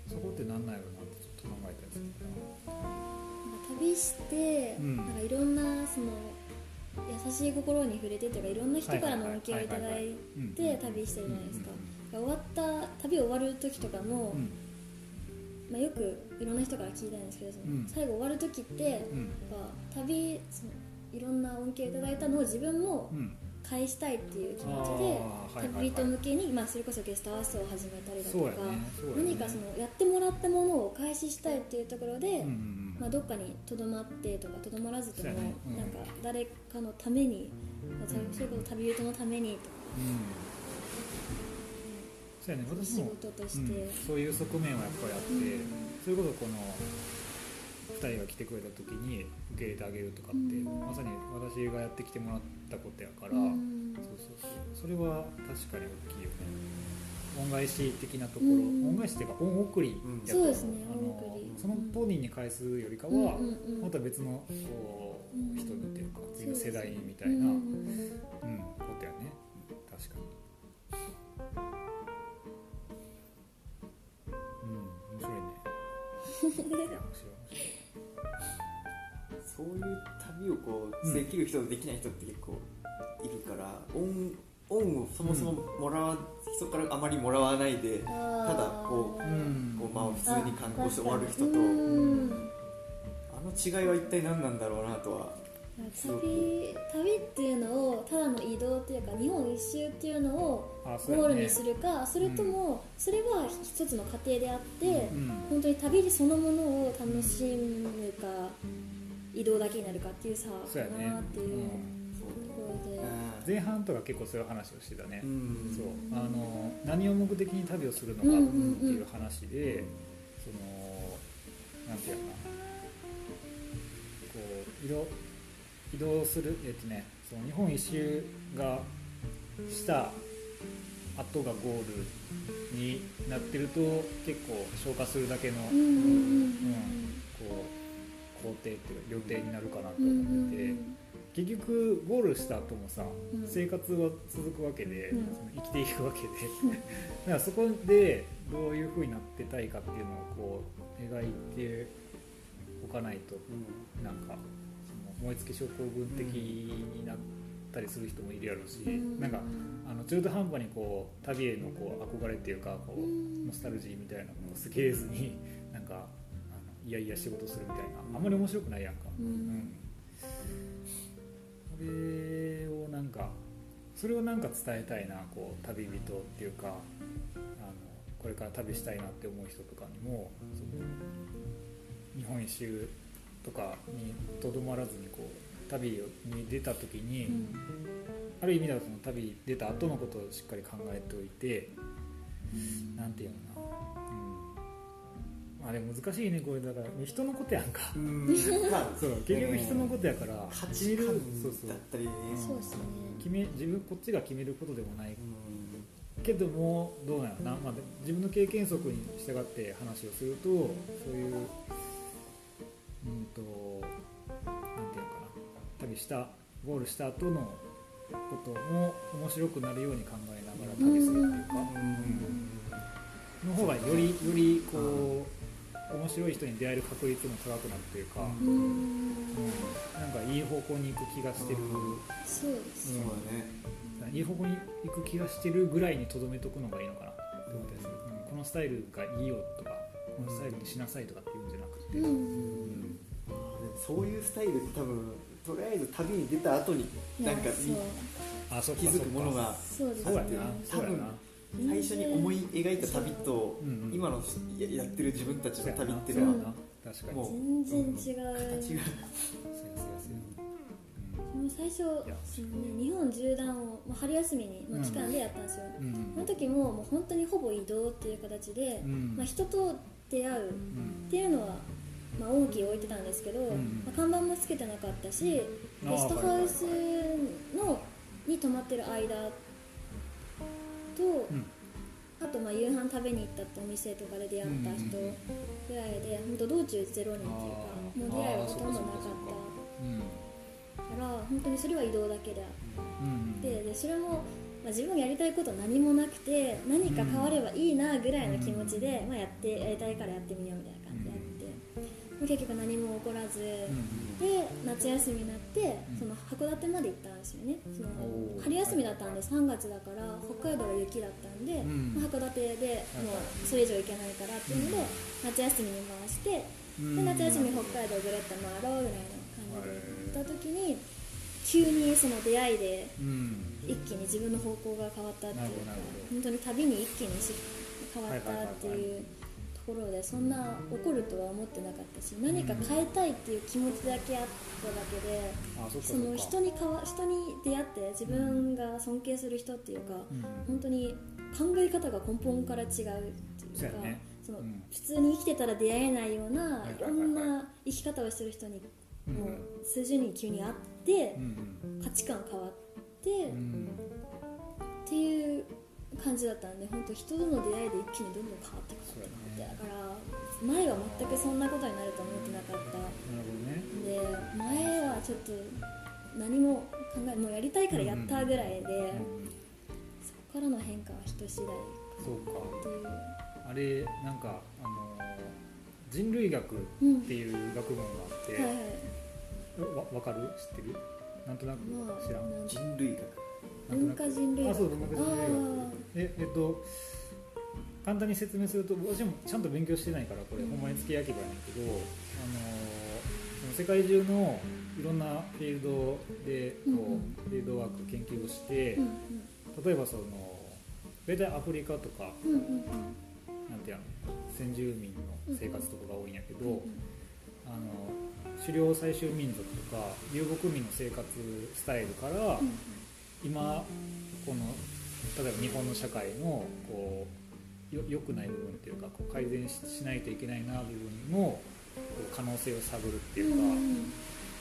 そこってなんなんやろうなってちょっと考えたりするかな。んか旅して、うん。なんかいろんなその優しい心に触れてというかいろんな人からの恩恵をいただいて旅してるじゃないですか、終わった旅終わる時とかも、うん。まあ、よくいろんな人から聞いたんですけどその、うん。最後終わる時ってやっうんぱ旅そのいろんな恩恵をいただいたのを自分もうん。返したいっていう気持ちで、旅人向けに、まあ、それこそゲストハウスを始めたりだとか、ねね。何かそのやってもらったものをお返ししたいっていうところで、うんうんうんまあ、どっかにとどまってとかとどまらずとも、ね。うん。なんか誰かのために、まあ、それこそ旅人のためにと。か、うん。そうやね。私仕も事として、うん、そういう側面はやっぱりあって、それこそこの2人が来てくれた時に受け入れてあげるとかって、うん。まさに私がやってきてもらったことやから、うん。そうそうそう。それは確かに大きいよね恩返し的なところ、恩返しっていうか恩送りやっ、う。ん、そうですねり。その当人に返すよりかは、また別のこう人にっていうか次の世代にみたいな、うんことやね。確かに。うん面白いね。面白い。面白い。そういう旅をこう、できる人とできない人って結構いるから恩恩をそもそももらわ、人からあまりもらわないで、ただこううん。こうまあ普通に観光して終わる人と、うん。あの違いは一体何なんだろうなとは旅旅っていうのをただの移動っていうか日本一周っていうのをゴールにするかそれともそれは一つの過程であってうん。本当に旅そのものを楽しむか移動だけになるかっていう差かなっていううん。ところで前半とか結構そういう話をしてたね、うん。そう。あの何を目的に旅をするのかっていう話で、そのなんていうのかな。こう移動移動するえっとねその日本一周がした後がゴールになってると結構消化するだけの、うんうんうんこう工程っていうか予定になるかなとうんうん思ってて。結局ゴールした後もさ、うん。生活は続くわけで、うん。その生きていくわけで、だからそこでどういう風になってたいかっていうのをこう描いておかないとなんかその燃え尽き症候群的になったりする人もいるやろうし、うん。なんかあの中途半端にこう旅へのこう憧れっていうかこうノスタルジーみたいなのをすげえずになんかあのいやいや仕事するみたいなあんまり面白くないやんか。うん。うん。それをなんかそれをなんか伝えたいなこう旅人っていうかあのこれから旅したいなって思う人とかにもその日本一周とかにとどまらずにこう旅に出た時に、うん。ある意味ではその旅に出た後のことをしっかり考えておいてなんていうのかな、うん、まあでも難しいねこれだから。人のことやんか。うん。ま あそう。結局人のことやから。価決める値観だったりね。そうですね。決め自分こっちが決めることでもない。うん。けどもどうなのな、まあ、で自分の経験則に従って話をするとそういううんとなんていうのかな。旅したゴールした後のことも面白くなるように考えながら旅するっていうか、の方がよりよりこう面白い人に出会える確率も高くなるというか、うん。なんかいい方向に行く気がしてる、そうです。そうだね。いい方向に行く気がしてるぐらいにとどめとくのがいいのかな。って思ったりする、うん。このスタイルがいいよとかこのスタイルにしなさいとかっていうんじゃなくて、うん。うん。そういうスタイルって多分とりあえず旅に出た後になんか気づくものがそうですね。そうやな。そうやな最初に思い描いた旅とうんうん。今のややってる自分たちの旅っていううのは全然違う、形が。もう最初いや。その、ね、日本縦断を、まあ、春休みにの期間でやったんですよ、うん。その時ももう本当にほぼ移動っていう形で、うん。まあ、人と出会うっうん。ていうのは、まあ、重きを置いてたんですけど、んまあ、看板もつけてなかったしゲストハウスのに泊まってる間と、うん。あとまあ夕飯食べに行ったってお店とかで出会った人ぐらいで本当道中ゼロ人っていうかもう出会いはほとんどなかったから本当にそれは移動だけであってでそれも、まあ、自分がやりたいこと何もなくて何か変わればいいなぐらいの気持ちで、まあ、やってやりたいからやってみようみたいな感じでやって、まあ結局何も起こらず、で夏休みになってその函館まで行ったんですよね。その春休みだったんで3月だから北海道は雪だったんで、ん。まあ函館でもうそれ以上行けないからっていうので、夏休みに回して、うん。で夏休み北海道ぐるっと回ろうぐらいの感じで行った時に急にその出会いでうん。一気に自分の方向が変わったっていうか本当に旅に一気にし変わったっていうところでそんな怒るとは思ってなかったし何か変えたいっていう気持ちだけあっただけで。あその人にかわ人に出会って自分が尊敬する人っていうか、うん。本当に考え方が根本から違うっていうかそのうん。普通に生きてたら出会えないような、はいろんな生き方をしてる人にうん。もう数十人急に会ってう、ん価値観変わって、っん。ていう感じだったんで本当人との出会いで一気にどんどん変わっていくってねだから前は全くそんなことになると思ってなかった。なるほどね。で前はちょっと何も考えもうやりたいからやったぐらいで、うんそこからの変化は人次第。っそうか。ていうあれなんかあのー人類学っうんていう学問があって、はいはい。わ分かる？知ってる？なんとなくまあ知らん、なん人類学。文化人類学。あそう文化人類学。あええっと簡単に説明すると私もちゃんと勉強してないからこれ、うん。ほんまに付け焼き場やねんけど、あのその世界中のいろんなフィールドでこう、フィールドワーク研究をして、ーうん。例えばその大体アフリカとかうんうんうん。なんていうの先住民の生活とかが多いんやけど、うんあの狩猟採集民族とか遊牧民の生活スタイルから、うん今この例えば日本の社会のこうよ良くない部分っていうかこう改善ししないといけないな部分の可能性を探るっていうか、うんうん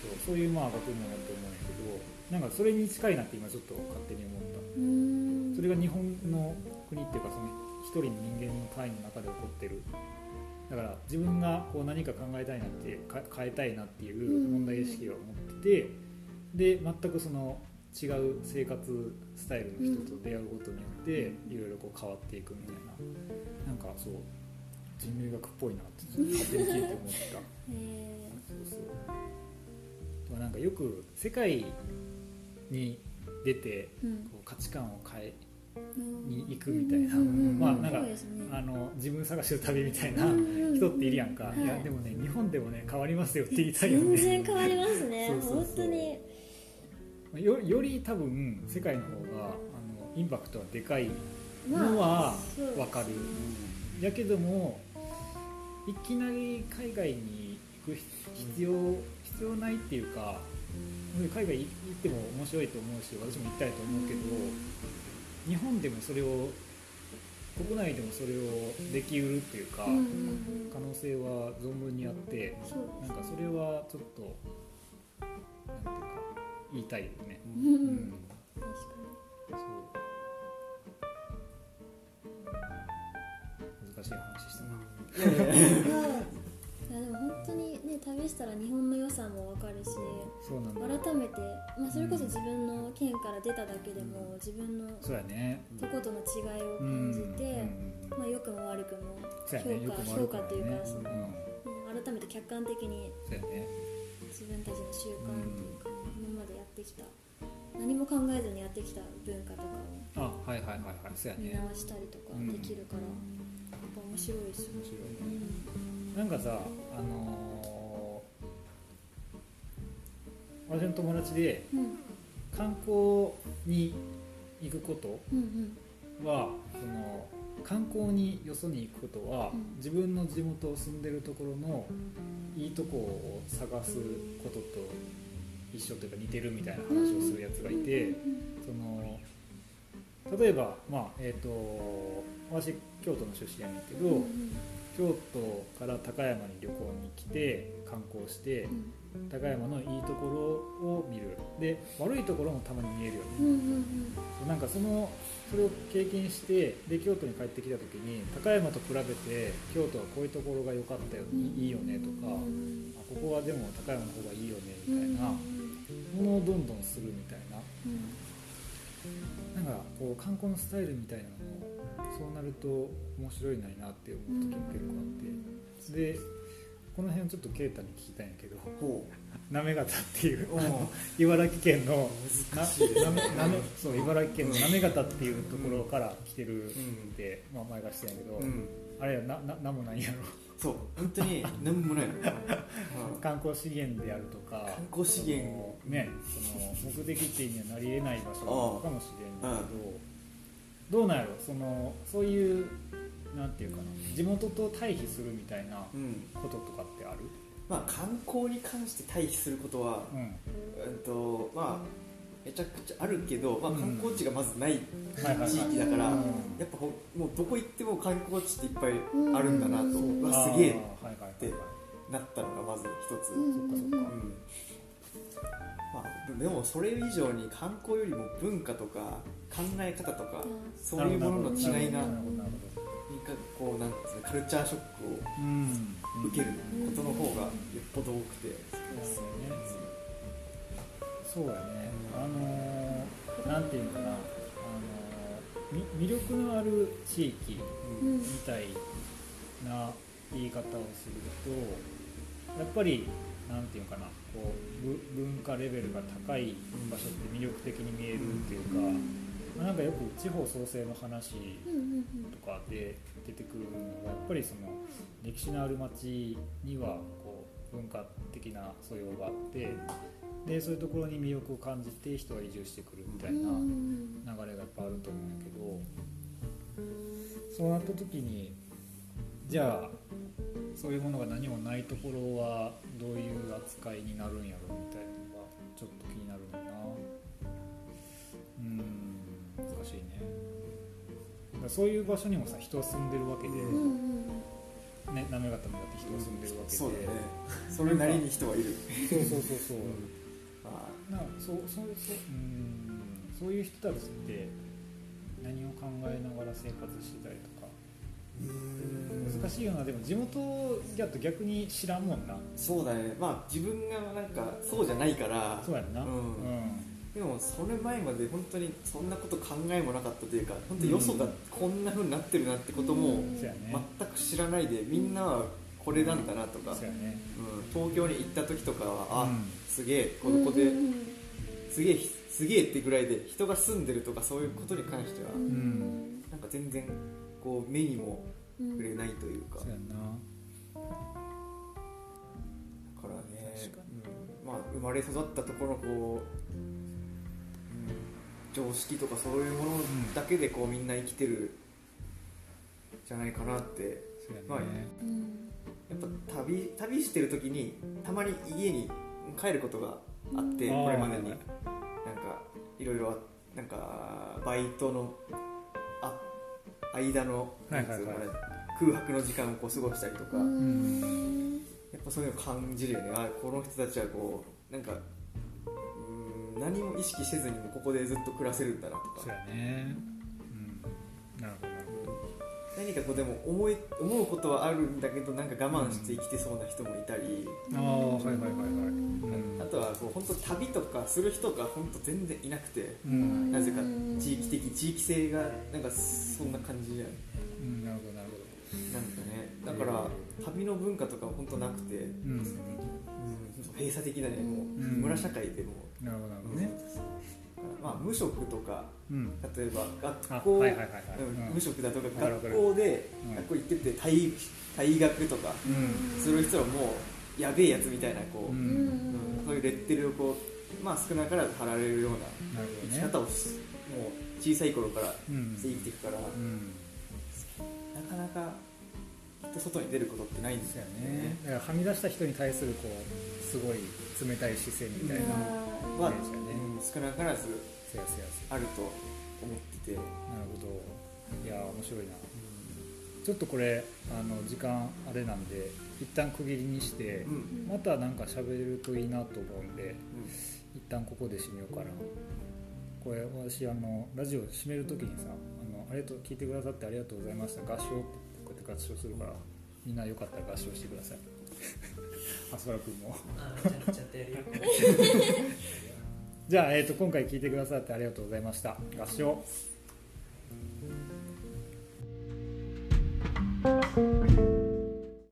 そうそういうまあ学問だと思うんやけどなんかそれに近いなって今ちょっと勝手に思った。うん。それが日本の国っていうかその一人の人間の単位の中で起こってる。だから自分がこう何か考えたいなってか変えたいなっていう問題意識を持っててで全くその違う生活スタイルの人と出会うことによっていろいろこう変わっていくみたいな。なんかそう人類学っぽいなって勝手に聞いて思った。えそうそう。なんかよく世界に出てーうん。こう価値観を変えうん。に行くみたいな。まあなんかね。あの自分探しの旅みたいな人っているやんか、はい。いやでもね日本でもね変わりますよって言いたいよね。全然変わりますね。そうそうそう。本当によより多分世界の方があのインパクトがでかいまのは分かる、やけどもいきなり海外に行く必要必要ないっていうか海外行っても面白いと思うし私も行きたいと思うけど日本でもそれを国内でもそれをできうるっていうか可能性は存分にあってなんかそれはちょっとなんていうか言いたいよね。うかそう。難しい話した。な。いやでも本当にね旅したら日本の良さも分かるし。改めて、まあ、それこそ自分の県から出ただけでも自分のそうやね。とことの違いをうん感じて、うん。まあ、良くも悪くも評価ね。評価というかそのうん。うん。改めて客観的に。自分たちの習慣というってきた何も考えずにやってきた文化とかをあ、はいはいはいはい。そうや見ね。直したりとかできるから、やっぱ面白いですよ面白いね。うんなんかさ、あのー、私の友達でうん観光に行くことうんうんはその観光によそに行くことは、うん自分の地元を住んでるところのいいとこを探すことと一緒というか似てるみたいな話をするやつがいて、その例えば、まあえー、と私京都の出身やねんけど、うんうん。京都から高山に旅行に来て観光して高山のいいところを見る。で悪いところもたまに見えるよね、うんうんなんかそのそれを経験してで京都に帰ってきた時に高山と比べて京都はこういうところが良かったよ、いいいよねとか、うん。あここはでも高山の方がいいよねうんみたいなものをどんどんするみたいな。なんかこう観光のスタイルみたいなのもそうなると面白いないなって思う時も結構あって。でこの辺ちょっと啓太に聞きたいんやけどほ行方っていう茨城県のな難しいですね。ななめそう茨城県の行方っていうところから来てるって、まあ、前がしてんやけど、うん。あれやなななんもないんやろそう本当に何もないの、うん。観光資源であるとか観光資源。そのねその目的地にはなり得ない場所なのかもしれんけど、どうなんやろそのそういうなんていうかな地元と対比するみたいなうん。こととかってある？まあ観光に関して対比することは、うん。うんとまあめちゃくちゃあるけど、まあ、うん。観光地がまずない地域だから、うん。やっぱほもうどこ行っても観光地っていっぱいあるんだなと、うわすげえってなったのがまず一つ、うん。そっかそっか。うん。まあ、でもそれ以上に観光よりも文化とか考え方とかそういうものの違いがかこうなんですかカルチャーショックうんを受けることの方がよっぽど多くて、そうやね。あのーなんていうのかな。あのーみ魅力のある地域みたいな言い方をするとやっぱりなんていうかな。こうぶ文化レベルが高い場所って魅力的に見えるっていうか、まあなんかよく地方創生の話とかで出てくるのがやっぱりその歴史のある町には文化的な素養があってでそういうところに魅力を感じて人が移住してくるみたいな。流れがやっぱあると思うんだけどそうなった時にじゃあそういうものが何もないところはどういう扱いになるんやろみたいなのがちょっと気になるんだな。うん難しいね。そういう場所にもさ人は住んでるわけで、うんうんね、滑川ためだって人は住んでるわけで。そうだね。それなりに人はいる。そうそうそうそう。まなそうそうそううん。そういう人たちって何を考えながら生活してたりとか。難しいよな。でも地元だと逆に知らんもんな。そうだね。まあ自分がなんかそうじゃないから。そうやんな。うん。うんでもそれ前まで本当にそんなこと考えもなかったというか本当よそがこんな風になってるなってことも全く知らないでみんなはこれなんだなとか、そうん、東京に行った時とかはあ、うん。すげえこうんこですげえすげえってぐらいで人が住んでるとかそういうことに関してはなんか全然こう目にもうん触れないというか。だからねまあ、生まれ育ったところのこう、うん常識とかそういうものだけでこうみんな生きてるじゃないかなって。まあうん。やっぱ旅旅してる時にたまに家に帰ることがあって、うんこれまでに。なんかいろいろあなんかバイトのあ間の、空白の時間をこう過ごしたりとか、うん。やっぱそういうの感じるよね。あこの人たちはこうなんか何も意識せずにもここでずっと暮らせるんだなとそうかやね。うん。なるほど何かこうでも思い思うことはあるんだけどなんか我慢して生きてそうな人もいたり、ああはいはいはいはい。うん。あとはこう本当旅とかする人が本当全然いなくて。うん。なぜか地域的地域性がなんかそんな感じじゃん。うんなるほどなるほなんかねだから旅の文化とかは本当なくて、うん閉鎖的だねもう、うん村社会でも。なるほどね。まあ無職とかうん。例えばあ学校、無職だとか学校でうん。学校行ってて退退学とかうん。する人はもうやべえやつみたいなこう、そういうレッテルをこうまあ少なからず貼られるような生き方をしもう小さい頃からうん。して生きていくから、うん。なかなかと外に出ることってないんですよやね。だからはみ出した人に対するこうすごい冷たい視線みたいなは、そうですよね。うん少なからずあると思ってて、なるほど。いやー面白いな。ちょっとこれあの時間あれなんで一旦区切りにしてうん。またなんか喋れるといいなと思うんで一旦ここで締めようかな。これ私あのラジオ締める時にさあの「ありがとう聞いてくださってありがとうございました。合唱」って合唱するからみんなよかったら合唱してください。あそらくんも じゃあ、えー、と今回聞いてくださってありがとうございました。合唱。うん